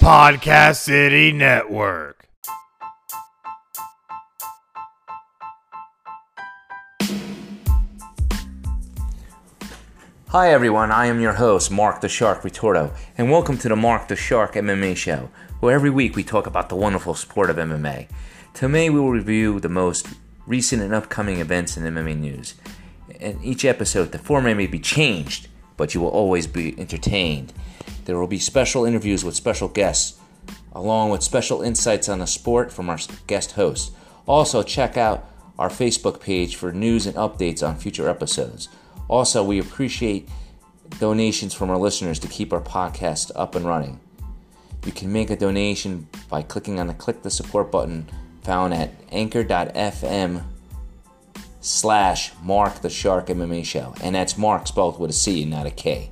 Podcast City Network. Hi everyone, I am your host, Mark the Shark Ritorto, and welcome to the Mark the Shark MMA show, where every week we talk about the wonderful sport of MMA. Today we will review the most recent and upcoming events in MMA news. In each episode, the format may be changed, but you will always be entertained. There will be special interviews with special guests, along with special insights on the sport from our guest hosts. Also, check out our Facebook page for news and updates on future episodes. Also, we appreciate donations from our listeners to keep our podcast up and running. You can make a donation by clicking on the click the support button found at anchor.fm slash Mark the Shark MMA show. And that's Mark spelled with a C and not a K.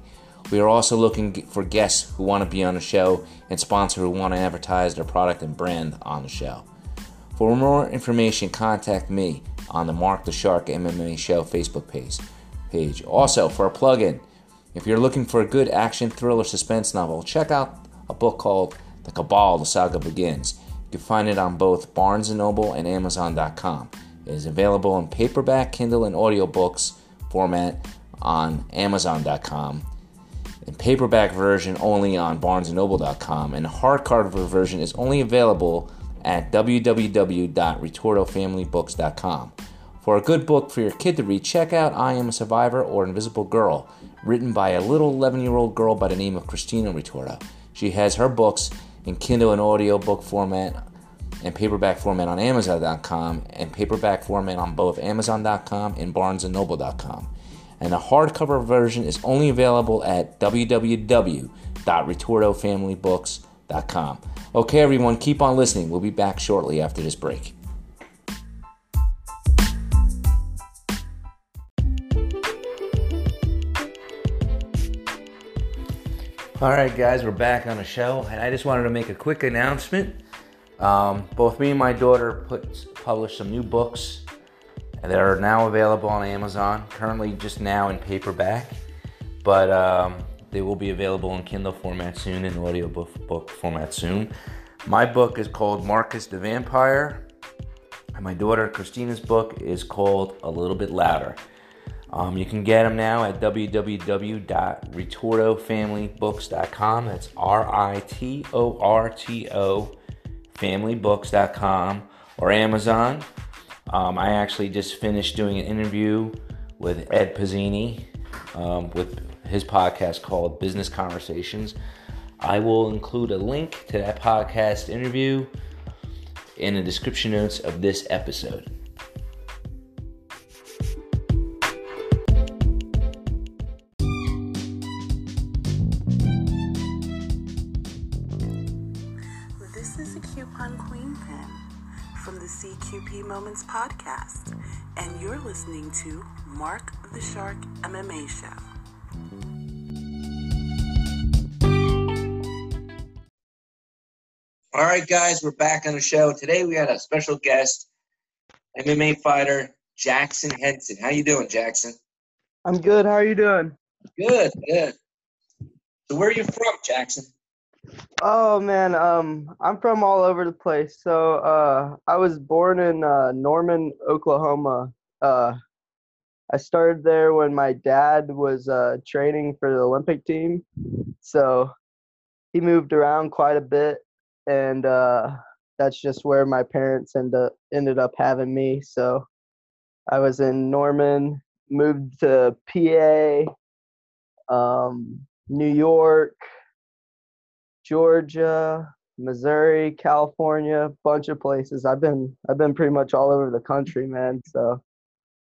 We are also looking for guests who want to be on the show and sponsors who want to advertise their product and brand on the show. For more information, contact me on the Mark the Shark MMA show Facebook page page. Also, for a plug-in, if you're looking for a good action thriller suspense novel, check out a book called The Cabal: The Saga Begins. You can find it on both Barnes & Noble and Amazon.com. It is available in paperback, Kindle, and audiobooks format on Amazon.com. Paperback version only on BarnesandNoble.com, and hardcover version is only available at www.ritortofamilybooks.com. For a good book for your kid to read, check out I Am a Survivor or Invisible Girl, written by a little 11 year old girl by the name of Christina Ritorto. She has her books in Kindle and audiobook format and paperback format on Amazon.com and paperback format on both Amazon.com and BarnesandNoble.com. And the hardcover version is only available at www.ritortofamilybooks.com. Okay, everyone, keep on listening. We'll be back shortly after this break. All right, guys, we're back on the show, and I just wanted to make a quick announcement. Um, both me and my daughter put published some new books that are now available on Amazon. Currently, just now in paperback, but um, they will be available in Kindle format soon and audiobook book format soon. My book is called Marcus the Vampire, and my daughter Christina's book is called A Little Bit Louder. Um, you can get them now at www.ritortofamilybooks.com. That's R I T O R T O familybooks.com or Amazon. Um, I actually just finished doing an interview with Ed Pizzini um, with his podcast called Business Conversations. I will include a link to that podcast interview in the description notes of this episode. Listening to Mark the Shark MMA Show. All right, guys, we're back on the show. Today we had a special guest, MMA fighter Jackson Henson. How you doing, Jackson? I'm good. How are you doing? Good, good. So where are you from, Jackson? Oh man, um, I'm from all over the place. So uh, I was born in uh, Norman, Oklahoma. Uh, I started there when my dad was uh, training for the Olympic team. So he moved around quite a bit, and uh, that's just where my parents end up, ended up having me. So I was in Norman, moved to PA, um, New York. Georgia, Missouri, California, bunch of places. I've been I've been pretty much all over the country, man. So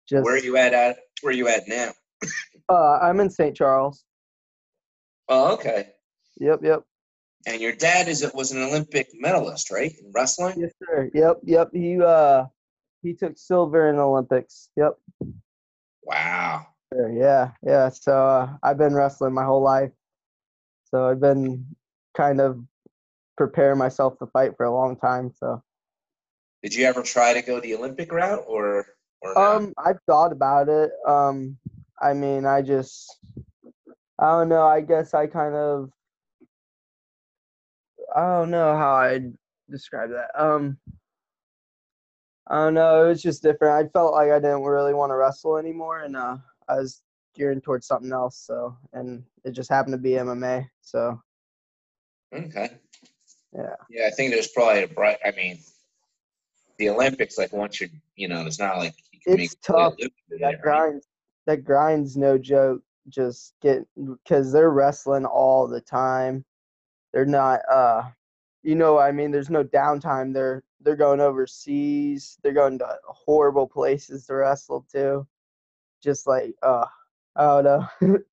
just Where are you at? at where are you at now? uh I'm in St. Charles. Oh, okay. Yep, yep. And your dad is it was an Olympic medalist, right? In wrestling? Yes, sir. Yep, yep. He uh he took silver in the Olympics. Yep. Wow. Yeah, yeah. So uh, I've been wrestling my whole life. So I've been kind of preparing myself to fight for a long time. So Did you ever try to go the Olympic route or? Um, I've thought about it. Um, I mean, I just, I don't know. I guess I kind of, I don't know how I'd describe that. Um, I don't know. It was just different. I felt like I didn't really want to wrestle anymore, and uh, I was gearing towards something else. So, and it just happened to be MMA. So, Okay. Yeah. Yeah, I think there's probably a bright. I mean, the Olympics, like once you're, you know, it's not like It's tough. that it, right? grind, that grind's no joke. Just get because they're wrestling all the time. They're not. Uh, you know, what I mean, there's no downtime. They're they're going overseas. They're going to horrible places to wrestle too. Just like, uh, I don't know.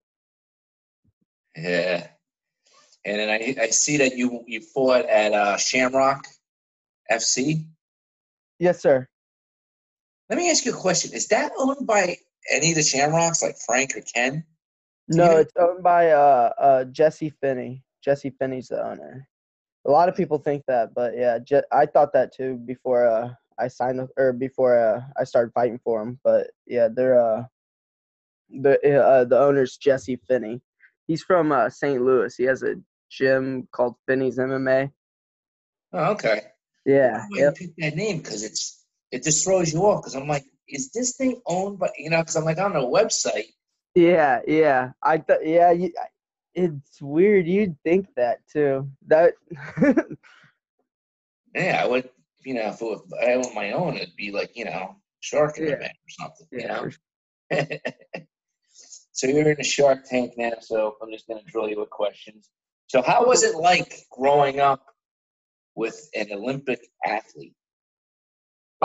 Yeah. And then I, I see that you you fought at uh, Shamrock FC. yes, sir. Let me ask you a question: Is that owned by any of the Shamrocks, like Frank or Ken? Do you No, know- it's owned by uh uh Jesse Finney. Jesse Finney's the owner. A lot of people think that, but yeah, Je- I thought that too before uh I signed up or before uh, I started fighting for him. But yeah, they're uh the uh, the owner's Jesse Finney. He's from uh, St. Louis. He has a gym called Finney's MMA. Oh, okay. Yeah, I yep. picked that name because it's it just throws you off. Because I'm like, is this thing owned by you know? Because I'm like on a website. yeah, yeah. I thought yeah, you, it's weird. You'd think that too. That Yeah, I would. You know, if, it was, I owned my own, it'd be like you know, Shark Yeah. event or something. You know. so you're in a Shark Tank now, so I'm just going to drill you with questions. So how was it like growing up with an Olympic athlete?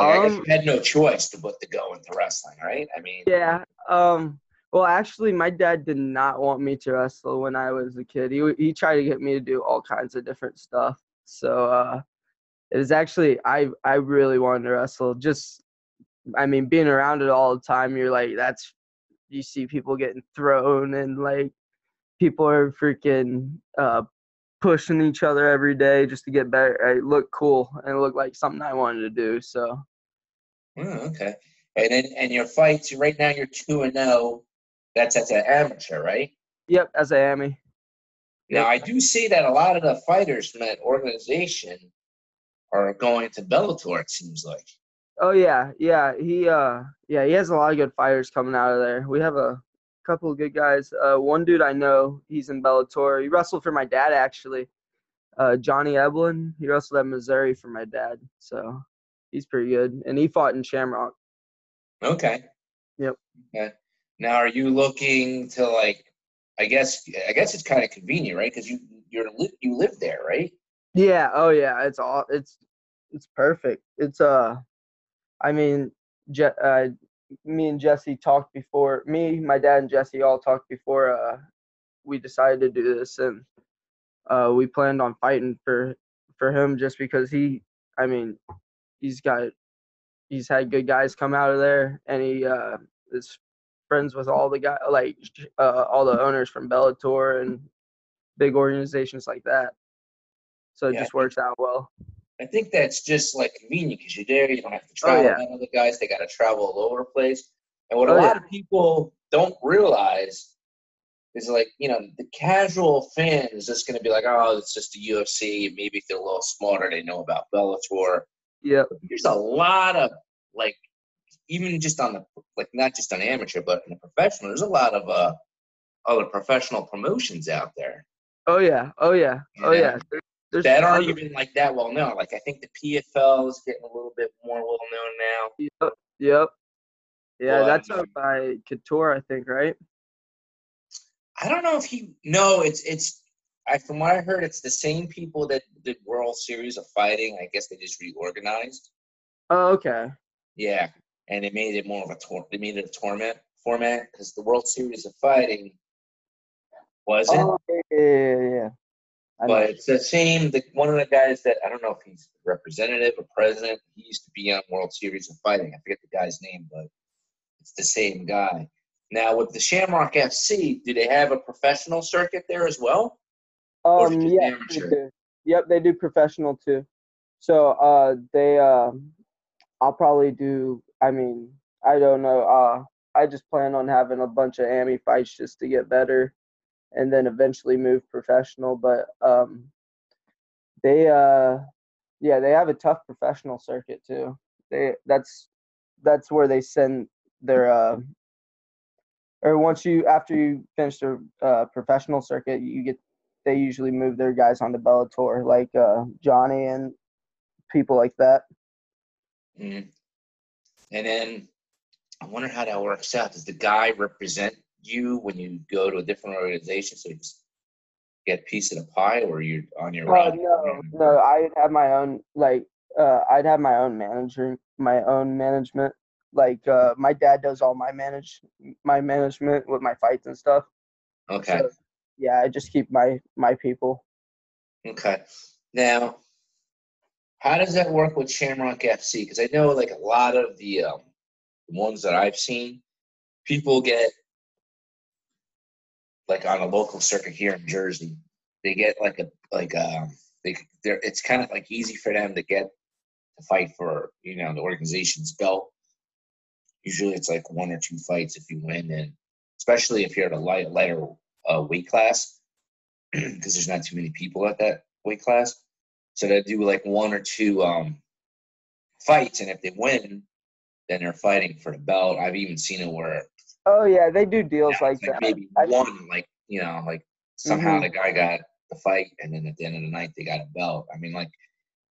Like, I guess Um, you had no choice to but to go into wrestling, right? I mean, Yeah. Um. Well, actually, my dad did not want me to wrestle when I was a kid. He he tried to get me to do all kinds of different stuff. So uh, it was actually I I really wanted to wrestle. Just I mean, being around it all the time, you're like that's you see people getting thrown and like people are freaking uh pushing each other every day just to get better. It looked cool and it looked like something I wanted to do. So oh, okay. And then and your fights right now you're two and zero. That's as an amateur, right? yep, as a Amy. Now I do see that a lot of the fighters from that organization are going to Bellator. It seems like. Oh yeah, yeah. He uh yeah, he has a lot of good fighters coming out of there. We have a couple of good guys. Uh one dude I know, he's in Bellator. He wrestled for my dad actually. Uh Johnny Eblen. He wrestled at Missouri for my dad. So he's pretty good. And he fought in Shamrock. Okay. Yep. Okay. Now, are you looking to like? I guess I guess it's kind of convenient, right? Because you you're you live there, right? Yeah, oh yeah, it's all it's it's perfect. It's uh I mean Je- uh me and Jesse talked before me, my dad and Jesse all talked before uh we decided to do this and uh we planned on fighting for for him just because he I mean he's got he's had good guys come out of there and he uh is friends with all the guy like uh all the owners from Bellator and big organizations like that. So it Yeah, just works out well. I think that's just like convenient because you're there. You don't have to Oh, travel. yeah. None of the guys they got to travel all over the place. And what a Oh, lot yeah. of people don't realize is like you know the casual fan is just going to be like, oh, it's just the UFC. Maybe if they're a little smarter, they know about Bellator. Yep. there's a lot of like even just on the like not just on amateur but in the professional there's a lot of uh other professional promotions out there Oh yeah. Oh yeah. Oh Yeah. yeah. There- that aren't of- even like that well known like i think the pfl is getting a little bit more well known now Yep. Yep. Yeah, Well, that's owned by Couture, I think, right? i don't know if he no it's it's I, from what I heard, it's the same people that did World Series of Fighting. I guess they just reorganized. Oh, okay. Yeah, and they made it more of a tour. They made it a tournament format because the World Series of Fighting wasn't. Oh, yeah, yeah, yeah. I know. But it's the same. The, one of the guys that I don't know if he's representative or president. He used to be on World Series of Fighting. I forget the guy's name, but it's the same guy. Now with the Shamrock FC, do they have a professional circuit there as well? Or is it Um, yeah, they do. Yep, they do professional too. So, uh, they, uh, I'll probably do. I mean, I don't know. Uh, I just plan on having a bunch of AMI fights just to get better, and then eventually move professional. But um, they uh yeah they have a tough professional circuit too they that's that's where they send their uh or once you after you finish their uh professional circuit you get they usually move their guys onto Bellator like uh Johnny and people like that Mm. And then I wonder how that works out. Does the guy represent you when you go to a different organization, so you just get a piece of the pie, or you're on your uh, own? no no I'd have my own like uh I'd have my own manager my own management like uh my dad does all my manage my management with my fights and stuff Okay. So, yeah, I just keep my my people. Okay. Now, how does that work with Shamrock FC? Because I know, like a lot of the um, ones that I've seen, people get like on a local circuit here in Jersey, they get like a like um they they're it's kind of like easy for them to get to fight for you know the organization's belt. Usually, it's like one or two fights if you win, and especially if you're at a light lighter uh, weight class, because there's not too many people at that weight class. So they do like one or two um, fights, and if they win, then they're fighting for the belt. I've even seen it where Oh yeah, they do deals yeah, like like that. maybe I- one, like you know, like somehow Mhm. the guy got the fight, and then at the end of the night they got a belt. I mean, like,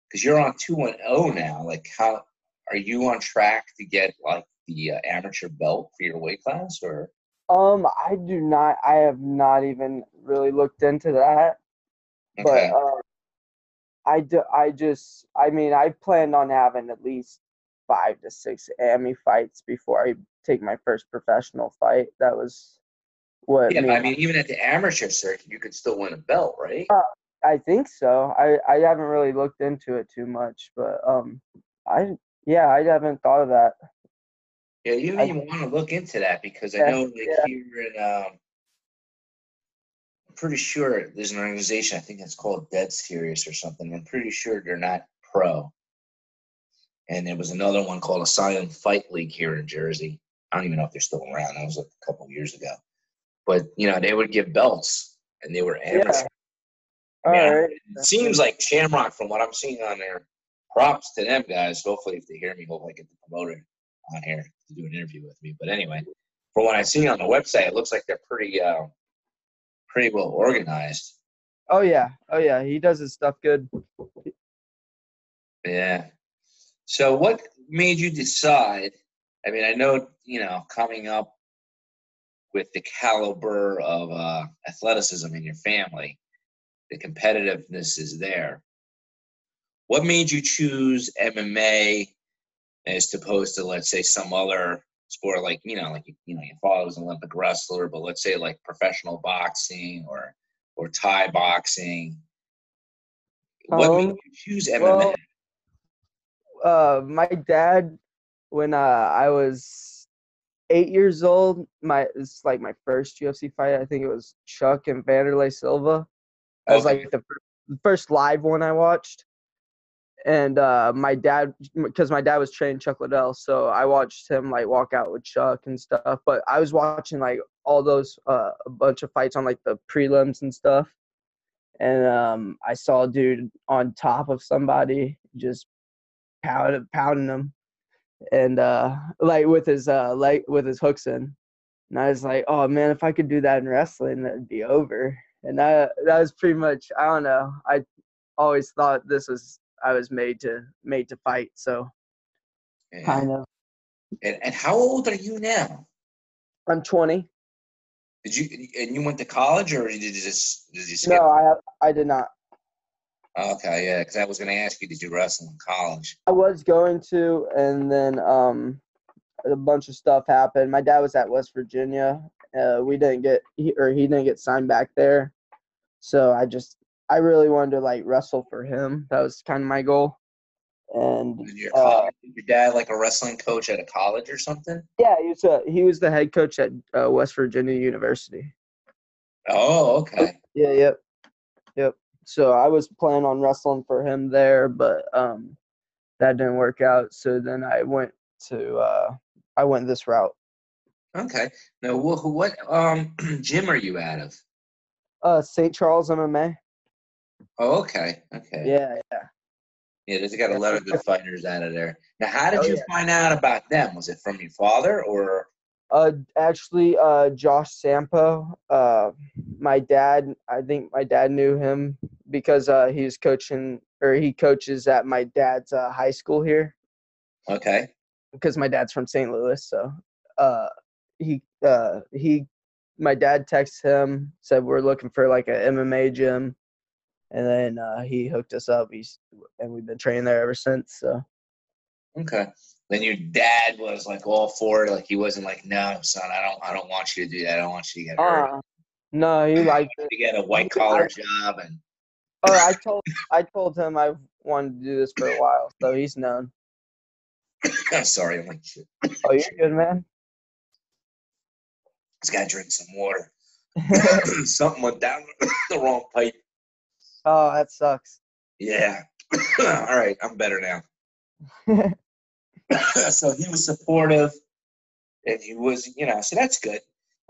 because you're on two and zero now. Like, how are you on track to get like the uh, amateur belt for your weight class, or Um, I do not. I have not even really looked into that. okay, But uh, I do. I just. I mean, I planned on having at least five to six AMI fights before I take my first professional fight. That was what. yeah, me I mean, even at the amateur circuit, you could still win a belt, right? I think so. I I haven't really looked into it too much, but um, I yeah, I haven't thought of that. Yeah, you I- may want to look into that because I know like yeah. here in um I'm pretty sure there's an organization, I think it's called Dead Serious or something. I'm pretty sure they're not pro. And there was another one called Asylum Fight League here in Jersey. I don't even know if they're still around. That was like a couple of years ago. But you know, they would give belts and they were. All Yeah. right. It seems like Shamrock, from what I'm seeing on there, props to them guys. Hopefully, if they hear me, hopefully I get the promoter on here to do an interview with me. But anyway, from what I see on the website, it looks like they're pretty, uh, pretty well organized. Oh yeah. Oh yeah. He does his stuff good. Yeah. So, what made you decide? I mean, I know you know coming up with the caliber of uh, athleticism in your family, the competitiveness is there. What made you choose MMA as opposed to, let's say, some other sport like you know, like you know, your father was an Olympic wrestler, but let's say like professional boxing or or Thai boxing. What made Um, you choose MMA? well, uh my dad when uh I was eight years old, my it's like my first UFC fight. I think it was Chuck and Vanderlei Silva. That was like the first live one I watched. And uh my dad because my dad was training Chuck Liddell, so I watched him like walk out with Chuck and stuff. But I was watching like all those uh a bunch of fights on like the prelims and stuff. And um I saw a dude on top of somebody just pounding pounding him and uh like with his uh leg with his hooks in and i was like oh man if i could do that in wrestling that'd be over and that that was pretty much i don't know i always thought this was i was made to made to fight so Yeah. kind of And, and how old are you now? i'm 20 Did you and you went to college or did you just did you skip? no i i did not Okay, yeah, because I was going to ask you, did you wrestle in college? i was going to and then um a bunch of stuff happened my dad was at west virginia uh we didn't get he, or he didn't get signed back there so i just i really wanted to like wrestle for him that was kind of my goal and Did your, uh, your dad like a wrestling coach at a college or something? yeah he was a, he was the head coach at uh, west virginia university Oh, okay. yeah yep yep so i was planning on wrestling for him there but um that didn't work out so then i went to uh i went this route Okay. Now, what, what um gym are you out of? uh st charles mma Oh, okay, okay. Yeah, yeah. Yeah, they got a lot of good fighters out of there. Now, how did Oh, you yeah. find out about them? Was it from your father or? Uh, actually, uh, Josh Sampo. Uh, my dad. I think my dad knew him because uh, he was coaching or he coaches at my dad's uh, high school here. Okay. because my dad's from St. Louis. So uh, he uh, he my dad texted him said we're looking for like a MMA gym, and then uh, he hooked us up. He's and we've been training there ever since. So Okay. Then your dad was like all for it. Like he wasn't like, no, son, I don't, I don't want you to do that. I don't want you to get hurt. uh, no, he liked it. to get a white collar job and Oh, I told I told him I wanted to do this for a while, so he's known. sorry, I'm like shit. Oh, you're good, man. Just gotta drink some water. Something went down the wrong pipe. Oh, that sucks. Yeah. All right, I'm better now. so he was supportive, and he was, you know, so that's good.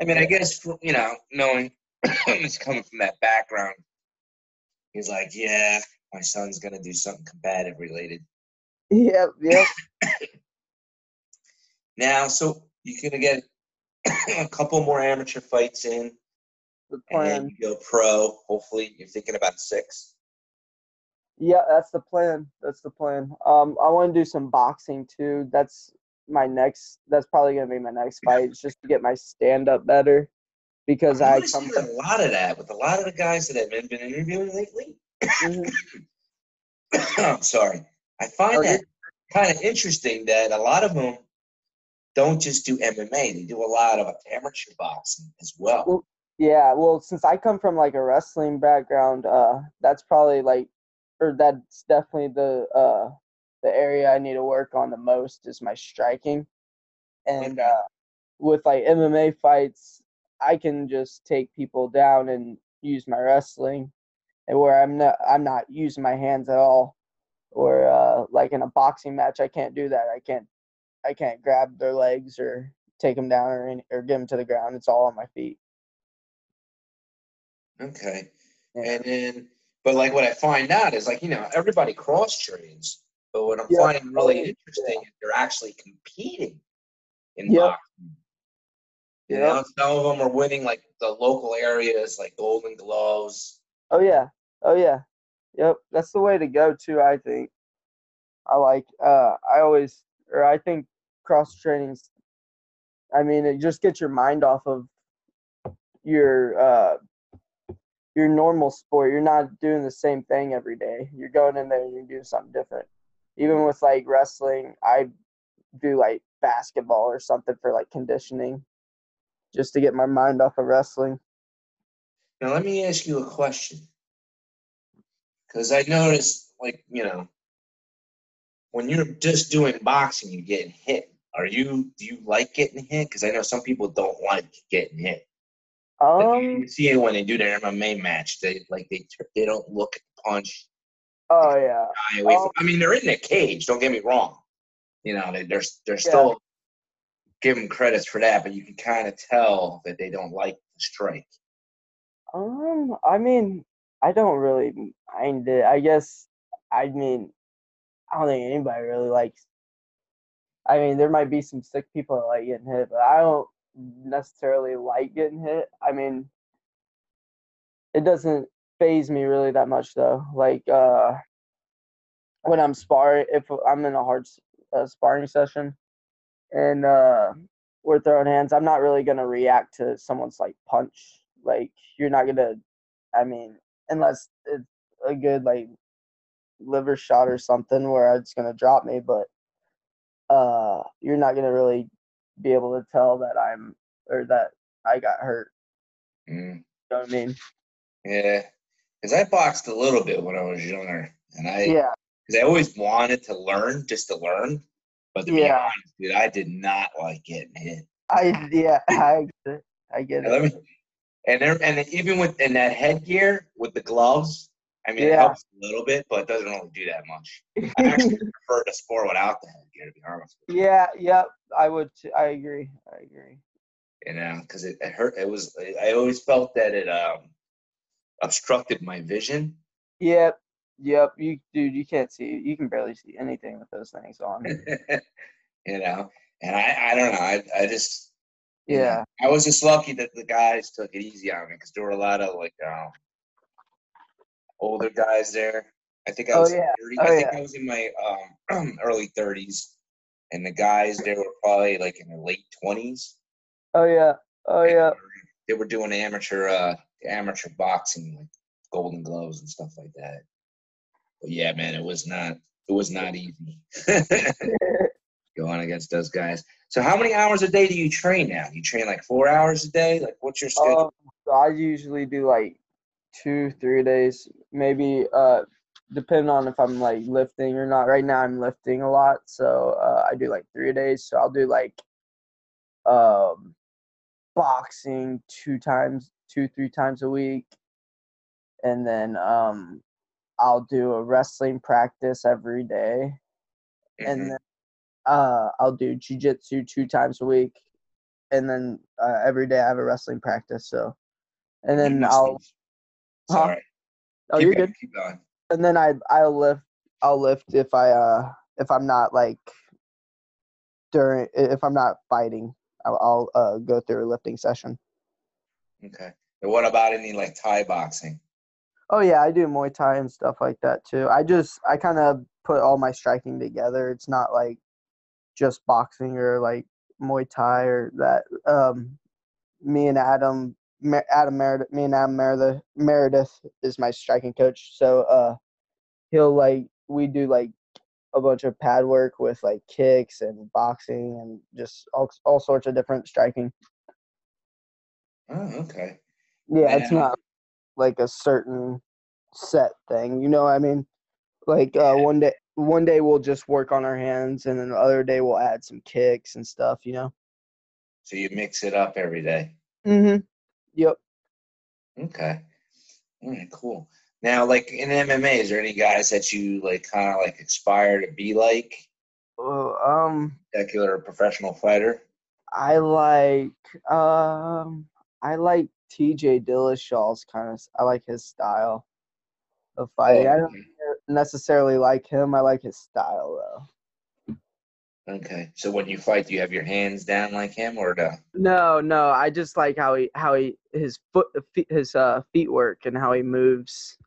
I mean, I guess you know, knowing he's coming from that background, he's like, yeah, my son's gonna do something combative related. yep, yep. Now, so you're gonna get a couple more amateur fights in, The plan. go pro. Hopefully, you're thinking about six. Yeah, that's the plan. That's the plan. Um, I want to do some boxing too. That's my next. That's probably gonna be my next fight. It's just to get my stand up better, because I I'm come from. a lot of that with a lot of the guys that I've been been interviewing lately. Mhm. I'm sorry. I find Oh, that kind of interesting that a lot of them don't just do MMA; they do a lot of amateur boxing as well. Well, Yeah, well, since I come from like a wrestling background, uh, that's probably like, or that's definitely the uh, the area I need to work on the most is my striking, and uh, with like MMA fights, I can just take people down and use my wrestling, and where I'm not I'm not using my hands at all, or uh, like in a boxing match, I can't do that. I can't I can't grab their legs or take them down or any, or get them to the ground. It's all on my feet. Okay. Yeah. And then, but like what I find out is like, you know, everybody cross trains, but what I'm Yeah. finding really interesting is they're actually competing in Yep. boxing. You Yep. know, some of them are winning like the local areas, like Golden Gloves. Oh yeah. Oh yeah. Yep. That's the way to go too, I think. I like uh I always or I think cross training's I mean it just gets your mind off of your uh your normal sport. You're not doing the same thing every day. You're going in there and you're doing something different. Even with like wrestling, I do like basketball or something for like conditioning just to get my mind off of wrestling. Now, let me ask you a question. Because I noticed, like, you know, when you're just doing boxing, you're getting hit. Are you, do you like getting hit? Because I know some people don't like getting hit. Um you see it when they do their MMA match. They like they they don't look at the punch. oh yeah. shy away from- Oh. I mean, they're in the cage. Don't get me wrong. You know, they, they're they're still give them credits for that, but you can kind of tell that they don't like the strike. Um, I mean, I don't really mind it. I guess, I mean, I don't think anybody really likes. I mean, there might be some sick people that like getting hit, but I don't necessarily like getting hit. I mean, it doesn't phase me really that much though. Like, uh, when I'm sparring, if I'm in a hard uh, sparring session, and uh, we're throwing hands, I'm not really gonna react to someone's like punch. Like you're not gonna, I mean, unless it's a good like liver shot or something where it's gonna drop me, but uh, you're not gonna really be able to tell that I'm or that I got hurt. Mm, You know what I mean? yeah, because I boxed a little bit when I was younger, and I Yeah, because I always wanted to learn just to learn. But to be honest, dude, I did not like getting hit. I yeah I get it. I get it. me, and there, and even with in that headgear with the gloves, I mean, it helps a little bit, but it doesn't really do that much. I actually prefer to sport without the headgear, to be honest. With you. yeah, yeah, I would. T- I agree. I agree. You know, because it, it hurt. It was. I always felt that it um obstructed my vision. Yep. Yep. You dude, you can't see. You can barely see anything with those things on. you know, and I, I don't know. I, I just, you know, Yeah. I was just lucky that the guys took it easy on me because there were a lot of like um, older guys there. I think I was Oh, yeah. 30, Oh, I think yeah. I was in my um, early 30s, and the guys there were probably like in their late 20s. Oh yeah. Oh and yeah. They were doing amateur uh, amateur boxing, like Golden Gloves and stuff like that. But yeah, man, it was not it was not easy going against those guys. So how many hours a day do you train now? You train like four hours a day? Like what's your schedule? Um, so I usually do like two, three days, maybe uh depending on if I'm like lifting or not. Right now I'm lifting a lot, so uh, I do like three days. So I'll do like um boxing two times, two, three times a week. And then um I'll do a wrestling practice every day. Mhm. And then uh I'll do jujitsu two times a week. And then uh, every day I have a wrestling practice. So and then I'll Huh? Sorry. oh keep you're going, good. Keep going. And then I I'll lift I'll lift if I uh if I'm not like during if I'm not fighting. I'll, I'll uh go through a lifting session. Okay. And what about any like Thai boxing? Oh yeah, I do Muay Thai and stuff like that too. I just I kind of put all my striking together. It's not like just boxing or like Muay Thai or that. Um, me and Adam, Adam Meredith, me and Adam Meredith, Meredith is my striking coach. So uh, he'll like we do like a bunch of pad work with like kicks and boxing and just all all sorts of different striking. Oh, okay. Yeah, it's not like a certain set thing. You know what I mean? Like uh, one day one day we'll just work on our hands and then the other day we'll add some kicks and stuff, you know? So you mix it up every day. Mm-hmm. Yep. Okay. All right, cool. Now, like in MMA, is there any guys that you like kind of like aspire to be like? Well, um Secular professional fighter? I like um I like TJ Dillashaw's kind of I like his style of fighting. I don't necessarily like him. I like his style though. Okay. So when you fight, do you have your hands down like him or no? No, no, I just like how he how he his foot his uh feet work and how he moves.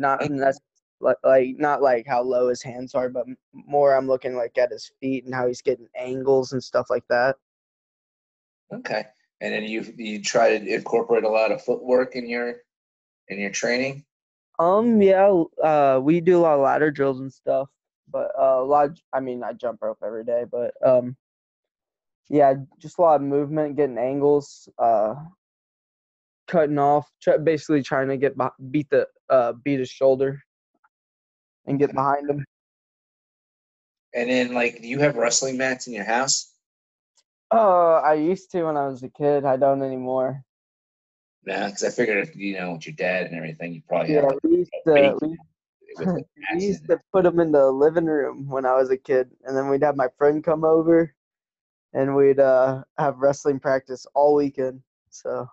Not nec- like like not like how low his hands are, but more I'm looking like at his feet and how he's getting angles and stuff like that. Okay. And then you you try to incorporate a lot of footwork in your in your training. Um, yeah, uh, we do a lot of ladder drills and stuff, but uh, a lot. Of, I mean, I jump rope every day, but um, yeah, just a lot of movement, getting angles, uh, cutting off, try, basically trying to get beat the uh beat his shoulder, and get behind him. And then like, do you have wrestling mats in your house? Oh, I used to when I was a kid. I don't anymore. No, because I figured if you know with your dad and everything, you probably Yeah, have we used to we, we used to put them in the living room when I was a kid, and then we'd have my friend come over, and we'd uh have wrestling practice all weekend. So,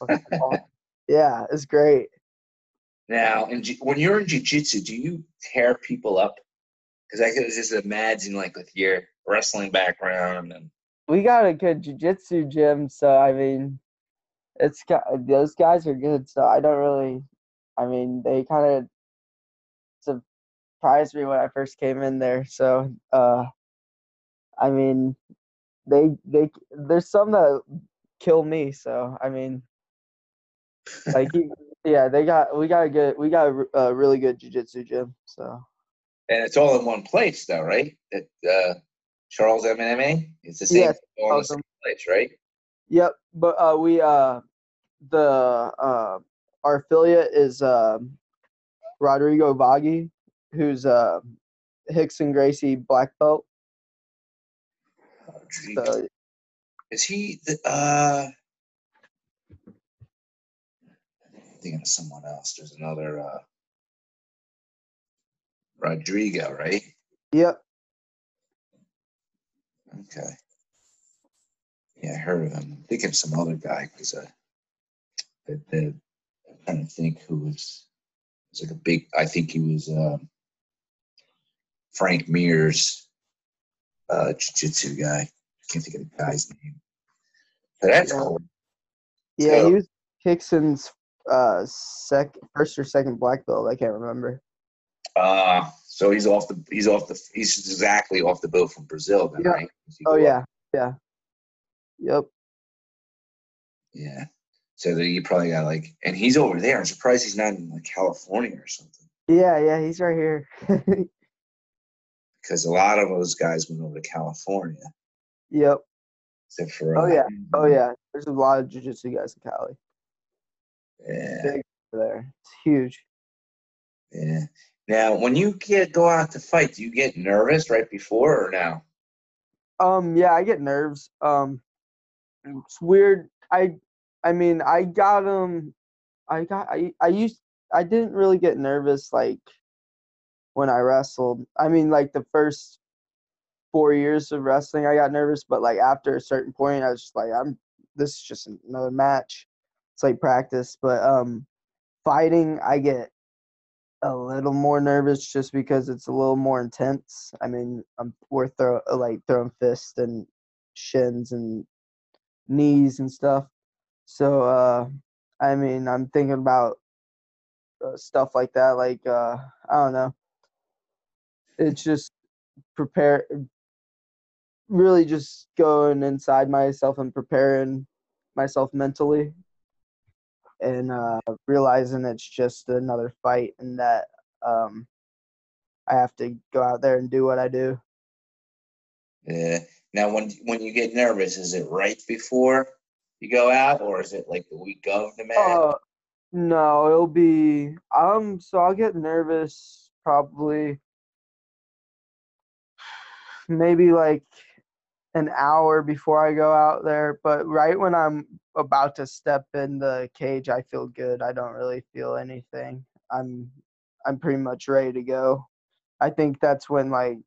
yeah, it's great. Now, in, when you're in jiu-jitsu, do you tear people up? Because I could just imagine, like, with your wrestling background and We got a good jujitsu gym, so I mean, it's got those guys are good. So I don't really, I mean, they kind of surprised me when I first came in there. So, uh, I mean, they they there's some that kill me. So I mean, like yeah, they got we got a good we got a really good jujitsu gym. So and it's all in one place, though, right? That uh, Charles MMA, it's the same, Yes, all the same place, right? Yep, but uh, we uh, the uh, our affiliate is um Rodrigo Vaghi, who's uh, Rickson Gracie black belt. So, Is he? The, uh, I'm thinking of someone else. There's another uh, Rodrigo, right? yep, Okay. Yeah, I heard of him. I'm thinking of some other guy because uh, the, the, I'm trying to think who was was like a big. I think he was um, Frank Mir's, uh, jiu-jitsu guy. Can't think of the guy's name. But that's Yeah. cool. Yeah, So- he was Rickson's uh sec first or second black belt. I can't remember. Uh, so he's off the. He's off the. He's exactly off the boat from Brazil, then, Yeah. right? Oh yeah, up? yeah, yep. Yeah. So then you probably got like, and he's over there. I'm surprised he's not in like California or something. Yeah, yeah, he's right here. Because a lot of those guys went over to California, yep. except for. Oh, uh, yeah. Oh yeah. There's a lot of jiu-jitsu guys in Cali. Yeah. Big there. It's huge. Yeah. Now, when you get go out to fight, do you get nervous right before or now? Um, yeah, I get nerves. Um, it's weird. I, I mean, I got um, I got I I used I didn't really get nervous like when I wrestled. I mean, like the first four years of wrestling, I got nervous, but like after a certain point, I was just like, I'm this is just another match. It's like practice, but um, fighting, I get a little more nervous just because it's a little more intense. I mean, I'm we're throw like throwing fists and shins and knees and stuff. So uh, I mean, I'm thinking about uh, stuff like that. Like uh, I don't know. It's just prepare. Really, just going inside myself and preparing myself mentally, and uh, realizing it's just another fight, and that um, I have to go out there and do what I do. Yeah. Now, when when you get nervous, is it right before you go out, or is it like the week of the match? Uh, no, it'll be um. So I'll get nervous probably maybe like an hour before I go out there, but right when I'm about to step in the cage, I feel good. I don't really feel anything. I'm I'm pretty much ready to go. I think that's when like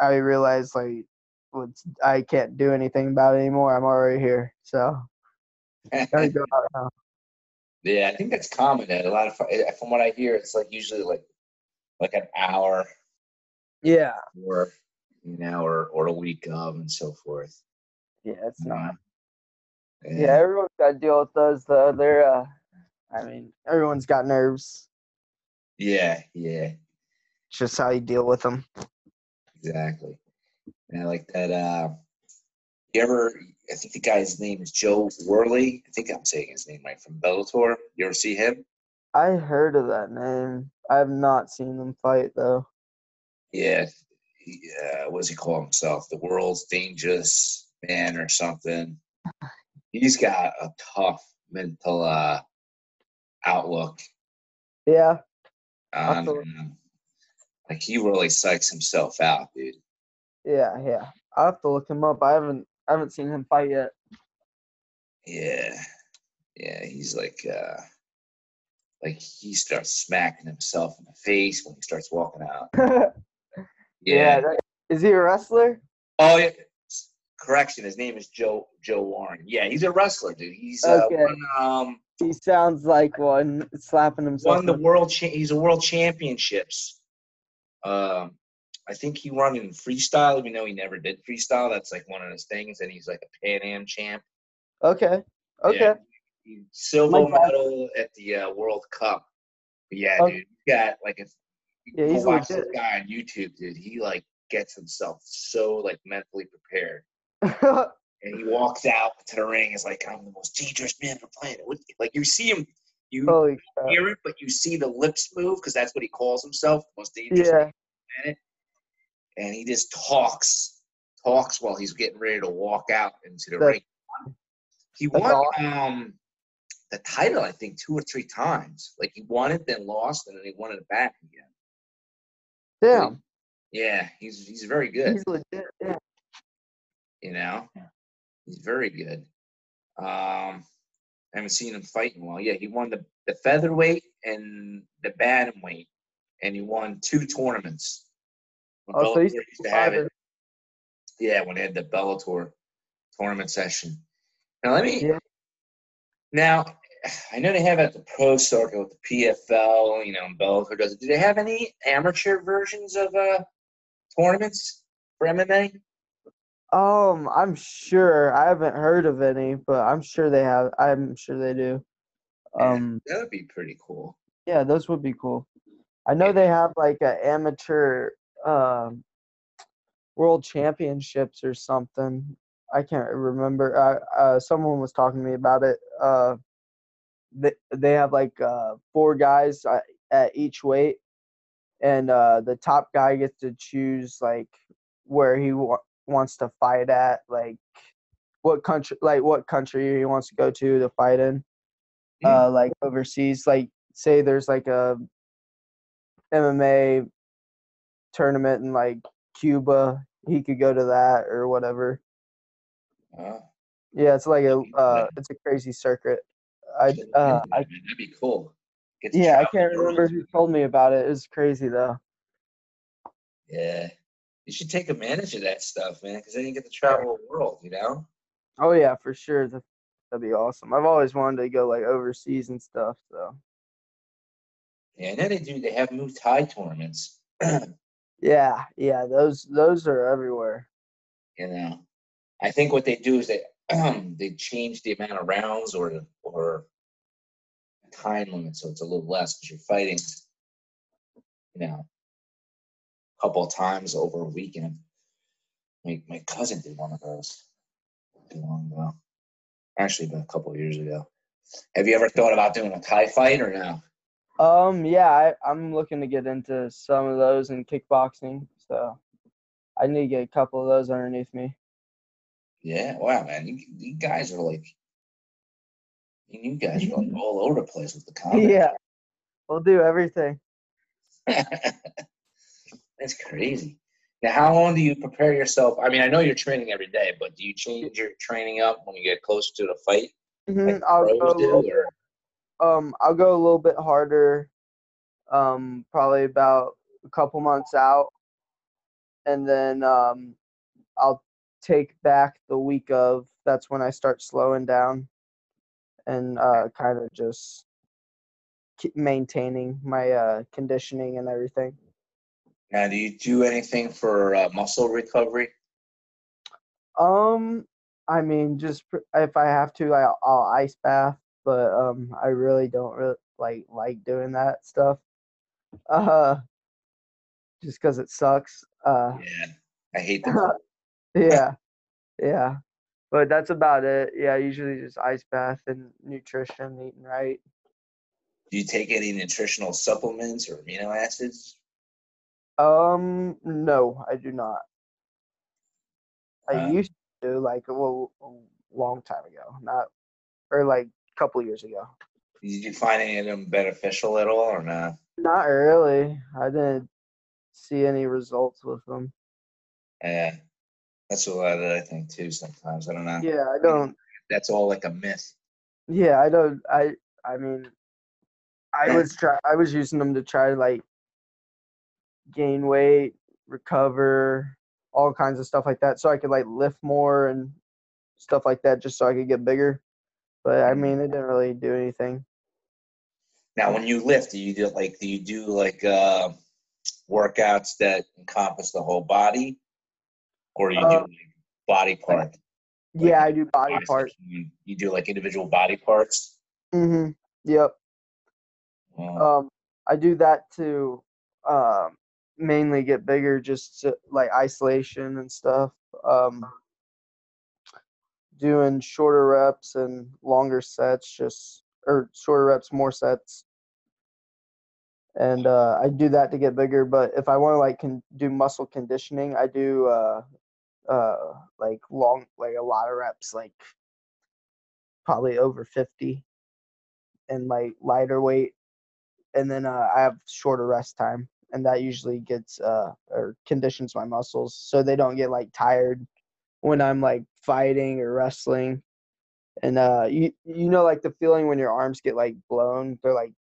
I realize like what's I can't do anything about it anymore. I'm already here, so gotta go out now. yeah, I think that's common. That a lot of eh, from what I hear, it's like usually like like an hour Yeah, or you know, or or a week of, and so forth. yeah, it's not. Yeah. Yeah, everyone's got to deal with those though. They're, uh, I mean, everyone's got nerves. Yeah. Yeah. It's just how you deal with them. Exactly. And I like that. Uh, you ever? I think the guy's name is Joe Worley. I think I'm saying his name right from Bellator. You ever see him? I heard of that name. I have not seen them fight though. Yeah. He, uh, what does he call himself? The world's dangerous man or something. He's got a tough mental uh, outlook Yeah, um, like he really psychs himself out, dude. yeah, yeah. I'll have to look him up. I haven't, I haven't seen him fight yet. Yeah. Yeah, he's like uh like he starts smacking himself in the face when he starts walking out. yeah. Yeah. that- is he a wrestler? Oh yeah. Correction, his name is Joe Joe Warren. Yeah, he's a wrestler, dude. He's uh, Okay. won, um He sounds like one slapping himself. won the world cha- he's a world championships. Um I think he won in freestyle, even though he never did freestyle. That's like one of his things, and he's like a Pan Am champ. Okay. Okay. Yeah. Silver medal at the uh, World Cup. But yeah, Okay. dude, he got like if you Yeah, he's watch legit. this guy on YouTube, dude, he like gets himself so like mentally prepared. And he walks out to the ring, is like, I'm the most dangerous man on the planet. Like you see him, you Holy hear it, but you see the lips move because that's what he calls himself, the most dangerous Yeah. man on the planet. And he just talks, talks while he's getting ready to walk out into the That- ring. He won awesome. um, the title, I think, two or three times. Like he won it, then lost, and then he won it back again. Damn. Yeah, he's he's very good. He's legit. Yeah. You know, he's very good. Um, I haven't seen him fighting well. Yeah, he won the, the featherweight and the bantamweight, and he won two tournaments. When Oh, so he's used to have it. Yeah, when they had the Bellator tournament session. Now let me. Yeah. Now, I know they have at the pro circuit with the PFL, you know, and Bellator does it. Do they have any amateur versions of uh tournaments for MMA? Um, I'm sure I haven't heard of any, but I'm sure they have. I'm sure they do. Yeah, Um, that would be pretty cool. yeah, those would be cool. I know they have like a amateur um world championships or something. I can't remember. Uh, uh, someone was talking to me about it. Uh, they they have like uh four guys uh, at each weight, and uh the top guy gets to choose like where he wa- wants to fight at, like what country, like what country he wants to go to to fight in uh like overseas like say there's like a MMA tournament in like Cuba he could go to that or whatever. Oh, yeah it's like a uh it's a crazy circuit I uh I. That'd be cool. Yeah I can't remember who told me about it it's crazy though Yeah, you should take advantage of that stuff, man, because then you get to travel the world. You know. oh yeah for sure that, that'd be awesome I've always wanted to go like overseas and stuff so Yeah, I know they do. They have Muay Thai tournaments. yeah yeah those those are everywhere you know, I think what they do is they they change the amount of rounds or or time limit, so it's a little less because you're fighting, you know, a couple of times over a weekend. My my cousin did one of those long ago, actually, about a couple of years ago. Have you ever thought about doing a Thai fight or no? Um, yeah, I, I'm looking to get into some of those in kickboxing, so I need to get a couple of those underneath me. Yeah, wow, man, you, you guys are like, you guys are like all over the place with the combat. Yeah, we'll do everything. That's crazy. Now, how long do you prepare yourself? I mean, I know you're training every day, but do you change your training up when you get closer to the fight? Mm-hmm. Like I'll go, a do, little, um, I'll go a little bit harder, um, probably about a couple months out, and then um, I'll take back the week of. That's when I start slowing down, and uh, kind of just maintaining my uh, conditioning and everything. now do you do anything for uh, muscle recovery? Um, I mean, just pr- if I have to, I, I'll ice bath, but um, I really don't really like like doing that stuff. Uh, just because it sucks. Uh, Yeah, I hate the yeah, yeah, but that's about it. Yeah, usually just ice bath and nutrition, eating right. Do you take any nutritional supplements or amino acids? Um, no, I do not. I Uh, used to like a, little, a long time ago, not or like a couple years ago. Did you find any of them beneficial at all, or not? Not really. I didn't see any results with them. Yeah, that's what I think too. Sometimes I don't know. Yeah, I don't. That's all like a myth. Yeah, I don't. I. I mean, I was try. I was using them to try to like gain weight, recover, all kinds of stuff like that, so I could like lift more and stuff like that, just so I could get bigger. But I mean, it didn't really do anything. Now, when you lift, do you do like do you do like uh, workouts that encompass the whole body, or you do Uh, like body part? Like Yeah, I do body parts. You, you do like individual body parts. Mm-hmm. Yep. Wow. Um, I do that to um, mainly get bigger, just to, like isolation and stuff. Um, doing shorter reps and longer sets, just or shorter reps, more sets. And uh, I do that to get bigger. But if I want to like can do muscle conditioning, I do uh, uh, like long, like a lot of reps, like probably over fifty, and like lighter weight and then uh, I have shorter rest time, and that usually gets uh or conditions my muscles so they don't get like tired when I'm like fighting or wrestling. And uh, you you know like the feeling when your arms get like blown, they're like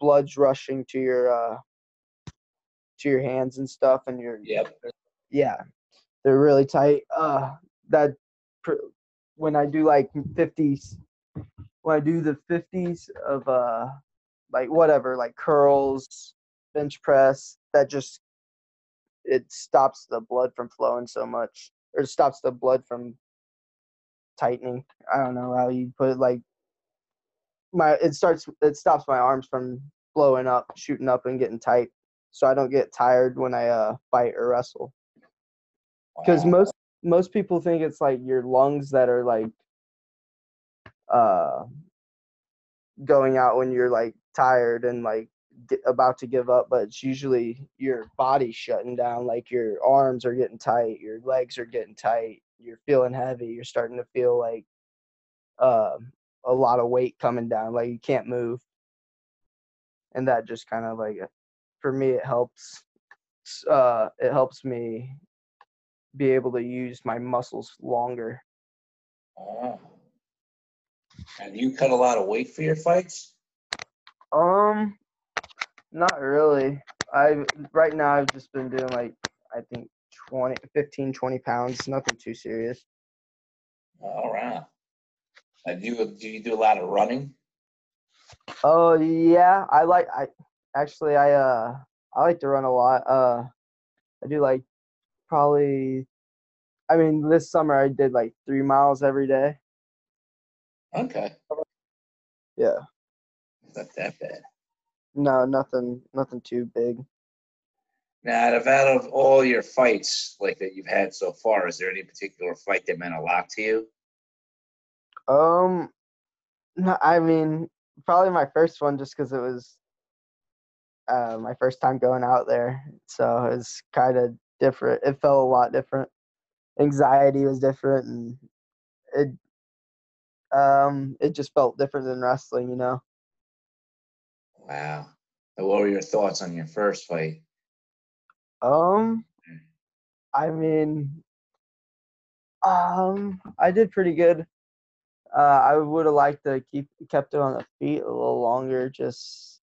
blood's rushing to your uh to your hands and stuff, and you're Yep. yeah, they're really tight. Uh, that when I do like 50s, when I do the 50s of uh like whatever, like curls, bench press, that just it stops the blood from flowing so much or stops the blood from tightening. I don't know how you put it like my it starts it stops my arms from blowing up, shooting up and getting tight. So I don't get tired when I uh fight or wrestle. Wow. most most people think it's like your lungs that are like uh going out when you're like tired and like get, about to give up but it's usually your body shutting down like your arms are getting tight your legs are getting tight you're feeling heavy you're starting to feel like um a lot of weight coming down like you can't move and that just kind of like for me it helps uh it helps me be able to use my muscles longer Oh. Have you cut a lot of weight for your fights? Um, not really. I right now I've just been doing like I think 20, 15, 20 pounds. Nothing too serious. All right. Uh, do you do you do a lot of running? Oh yeah, I like I actually I uh I like to run a lot. Uh, I do like probably. I mean, this summer I did like three miles every day. Okay, Yeah. not that bad. No, nothing, nothing too big. Now, out of out of all your fights like that you've had so far, is there any particular fight that meant a lot to you? Um, no, I mean, probably my first one just because it was uh, my first time going out there. So it was kind of different. It felt a lot different. Anxiety was different, and it um it just felt different than wrestling, you know. Wow. What were your thoughts on your first fight? Um, I mean, um, I did pretty good. Uh, I would have liked to keep kept it on the feet a little longer, just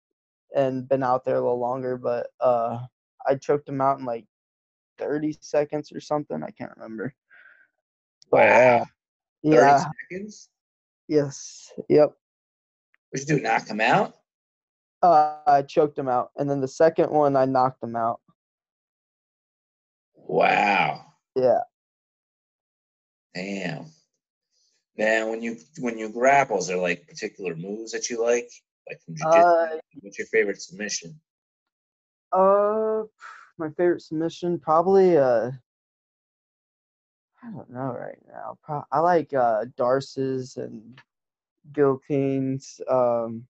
and been out there a little longer. But uh, I choked him out in like thirty seconds or something. I can't remember. But, uh, Wow. 30 yeah. seconds? Yes. Yep. What'd you do? Knock him out? Uh, I choked him out, and then the second one I knocked him out. Wow. Yeah. Damn. Now, when you when you grapple, is there like particular moves that you like, like from jiu-jitsu? Uh, What's your favorite submission? Uh, my favorite submission probably uh, I don't know right now. Pro- I like uh Darces and guillotines. Um,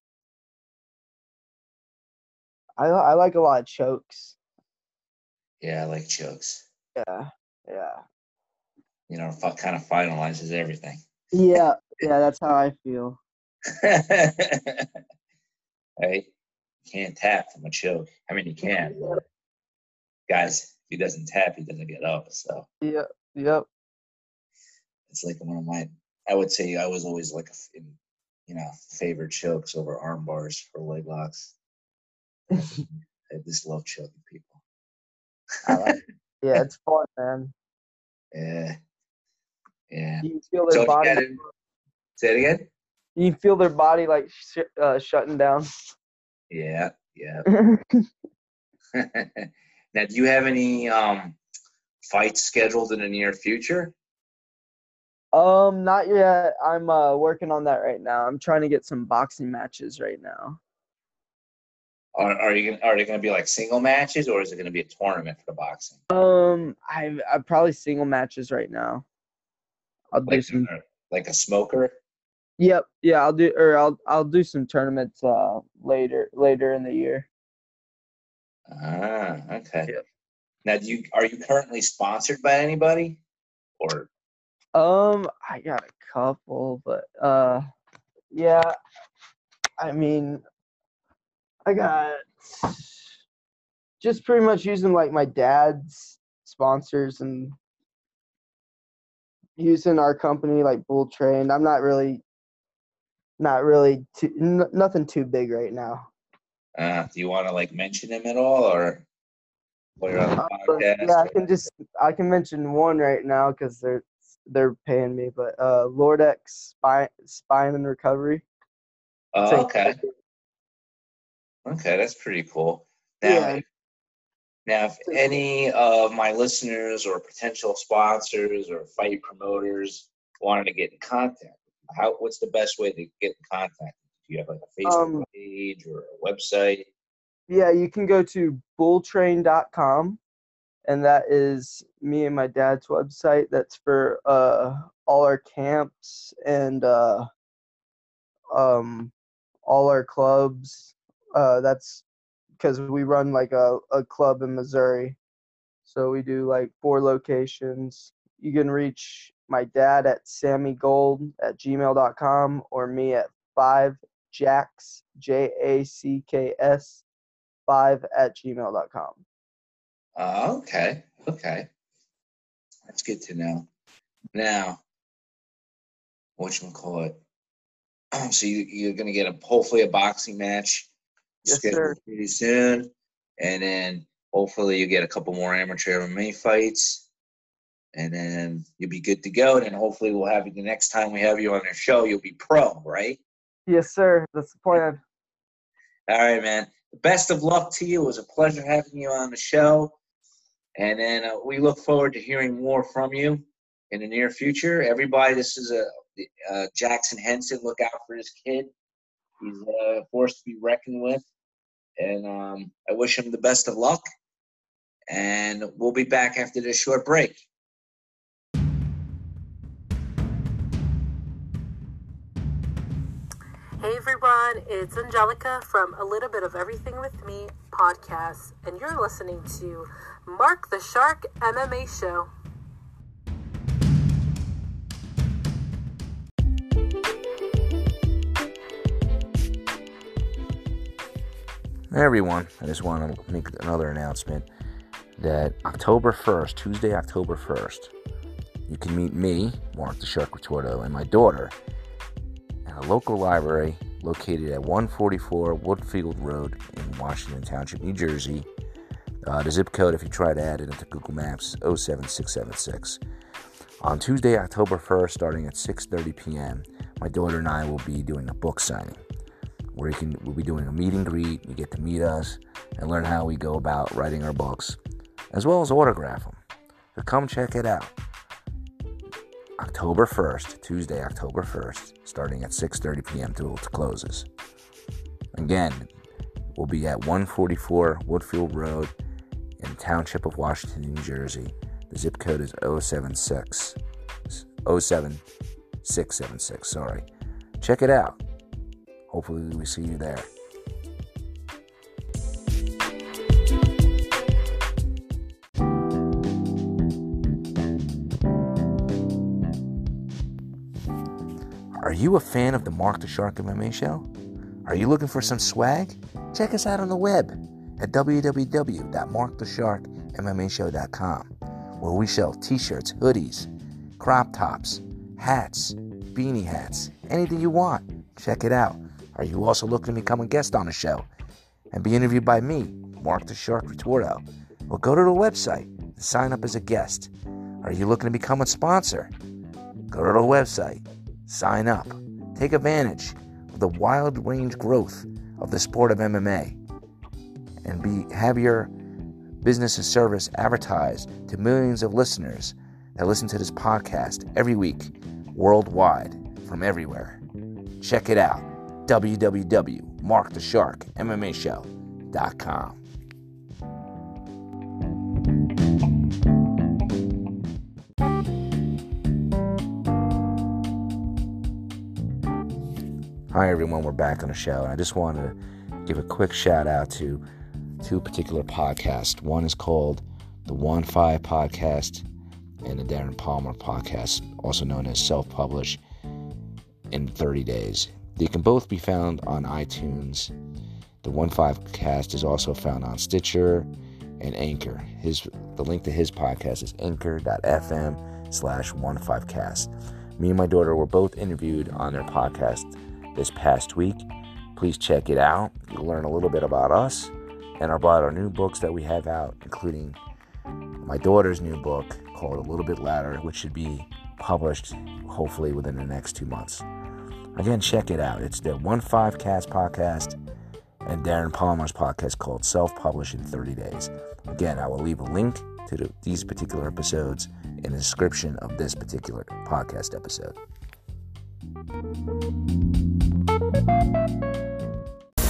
I I like a lot of chokes. Yeah, I like chokes. Yeah, yeah, You know, kind of finalizes everything. yeah, yeah. That's how I feel. hey, you can't tap from a choke. I mean, you can, but guys, if he doesn't tap, he doesn't get up. So Yeah, yep. it's like one of my. I would say I was always like in, you know, favorite chokes over arm bars or leg locks. I just love choking people. Like. Yeah, it's fun, man. Yeah, yeah. You feel their you body. it. Say it again. You feel their body like sh- uh, shutting down. Yeah, yeah. now, do you have any um fights scheduled in the near future? Um, not yet. I'm uh working on that right now. I'm trying to get some boxing matches right now. Are, are you are they going to be like single matches, or is it going to be a tournament for the boxing? Um, I I probably single matches right now. I'll do Like some. uh, like a smoker? Yep, yeah, I'll do or I'll I'll do some tournaments uh later later in the year. Ah, okay. Yep. Now, do you are you currently sponsored by anybody, or Um, I got a couple, but uh, yeah, I mean, I got just pretty much using like my dad's sponsors and using our company like Bull Train. I'm not really, not really too, n- nothing too big right now. Uh, do you want to like mention him at all, or while you're on the Uh, yeah, I can just I can mention one right now because they're they're paying me, but uh, Lordex Spine Spine and Recovery. Oh, okay. Okay, that's pretty cool. Now, Yeah. now, if any of my listeners or potential sponsors or fight promoters wanted to get in contact, how what's the best way to get in contact? Do you have like a Facebook Um, page or a website? Yeah, you can go to bulltrain.com and that is me and my dad's website. That's for uh all our camps and uh um all our clubs. Uh that's because we run like a, a club in Missouri. So we do like four locations. You can reach my dad at sammygold at gmail.com or me at five jacks J A C K S five at gmail.com. Uh, okay, okay, that's good to know. Now, what you call it? So you, you're gonna get a hopefully a boxing match Yes, scheduled sir. pretty soon, and then hopefully you get a couple more amateur MMA fights, and then you'll be good to go. And then hopefully we'll have you the next time we have you on the show. You'll be pro, right? Yes, sir. That's the plan. All right, man. Best of luck to you. It was a pleasure having you on the show. And then uh, we look forward to hearing more from you in the near future. Everybody, this is a Jackson Henson. Look out for this kid. He's a force to be reckoned with. And um, I wish him the best of luck. And we'll be back after this short break. Hey everyone, it's Angelica from A Little Bit of Everything with Me podcast, and you're listening to Mark the Shark MMA Show. Hey everyone, I just want to make another announcement that October 1st, Tuesday, October 1st, you can meet me, Mark the Shark Ritorto, and my daughter at a local library located at 144 Woodfield Road in Washington Township, New Jersey. Uh, the zip code, if you try to add it into Google Maps, 07676. On Tuesday, October 1st, starting at 6:30 p.m., my daughter and I will be doing a book signing where you can we'll be doing a meet and greet. You get to meet us and learn how we go about writing our books, as well as autograph them. So come check it out. October 1st, Tuesday, October 1st, starting at 6:30 p.m. till it closes. Again, we'll be at 144 Woodfield Road in the Township of Washington, New Jersey. The zip code is 076 07676, sorry. Check it out. Hopefully, we see you there. You a fan of the Mark the Shark MMA show? Are you looking for some swag? Check us out on the web at www.markthesharkmmashow.com where we sell t-shirts, hoodies, crop tops, hats, beanie hats, anything you want. Check it out. Are you also looking to become a guest on the show and be interviewed by me, Mark the Shark Ritorto? Well, go to the website and sign up as a guest. Are you looking to become a sponsor? Go to the website, sign up, take advantage of the wild range growth of the sport of MMA, and be have your business and service advertised to millions of listeners that listen to this podcast every week worldwide from everywhere. Check it out www.markthesharkmmashow.com. Hi, everyone. We're back on the show. And I just want to give a quick shout out to two particular podcasts. One is called the One Five Podcast and the Darren Palmer Podcast, also known as Self Publish in 30 Days. They can both be found on iTunes. The One Five Cast is also found on Stitcher and Anchor. His the link to his podcast is anchor.fm slash one five cast. Me and my daughter were both interviewed on their podcast this past week. Please check it out. You'll learn a little bit about us and about our new books that we have out, including my daughter's new book called A Little Bit Louder, which should be published hopefully within the next two months. Again, check it out. It's the One Five Cast podcast and Darren Palmer's podcast called Self Publish in 30 Days. Again, I will leave a link to the, these particular episodes in the description of this particular podcast episode.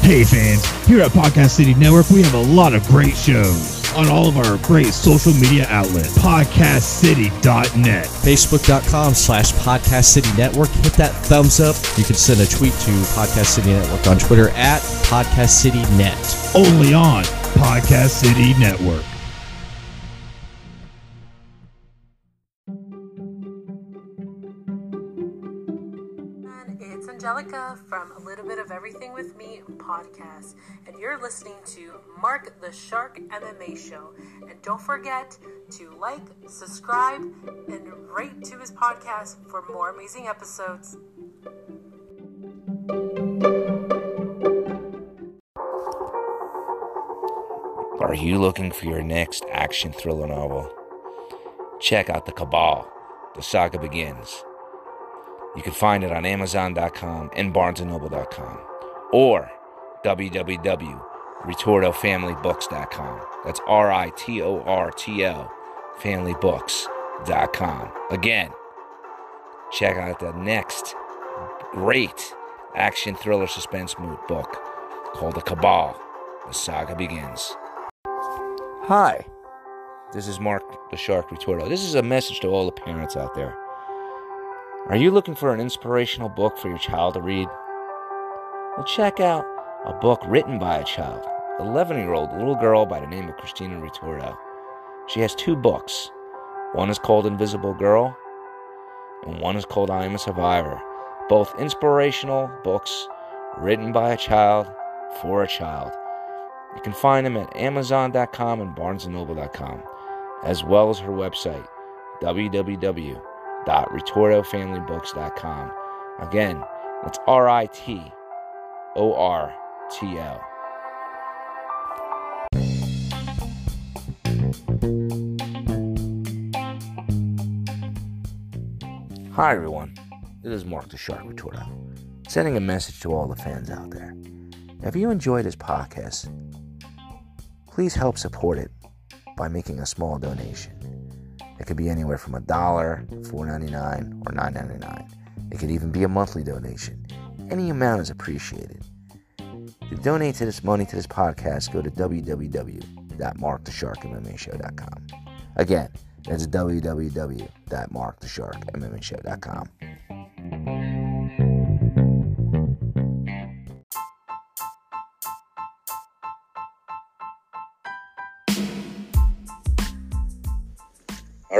Hey fans, here at Podcast City Network, we have a lot of great shows on all of our great social media outlets. PodcastCity.net. Facebook.com slash Podcast City Network. Hit that thumbs up. You can send a tweet to Podcast City Network on Twitter at Podcast City Net. Only on Podcast City Network. From A Little Bit of Everything with Me podcast, and you're listening to Mark the Shark MMA Show. And don't forget to like, subscribe, and rate to his podcast for more amazing episodes. Are you looking for your next action thriller novel? Check out The Cabal. The saga begins. You can find it on Amazon.com and BarnesandNoble.com or www.ritortofamilybooks.com. That's R I T O R T O familybooks.com. Again, check out the next great action thriller suspense mood book called The Cabal. The saga begins. Hi, this is Mark the Shark Ritorto. This is a message to all the parents out there. Are you looking for an inspirational book for your child to read? Well, check out a book written by a child, 11 year old little girl by the name of Christina Ritorto. She has two books. One is called Invisible Girl, and one is called I Am a Survivor. Both inspirational books written by a child for a child. You can find them at Amazon.com and BarnesandNoble.com, as well as her website, www.ritortofamilybooks.com. Again, that's R I T O R T O. Hi, everyone. This is Mark the Shark Ritorto, sending a message to all the fans out there. If you enjoyed this podcast, please help support it by making a small donation. It could be anywhere from a dollar, four ninety nine, or nine ninety nine. It could even be a monthly donation. Any amount is appreciated. To donate to this money to this podcast, go to www.markthesharkmmashow.com. Again, that's www.markthesharkmmashow.com.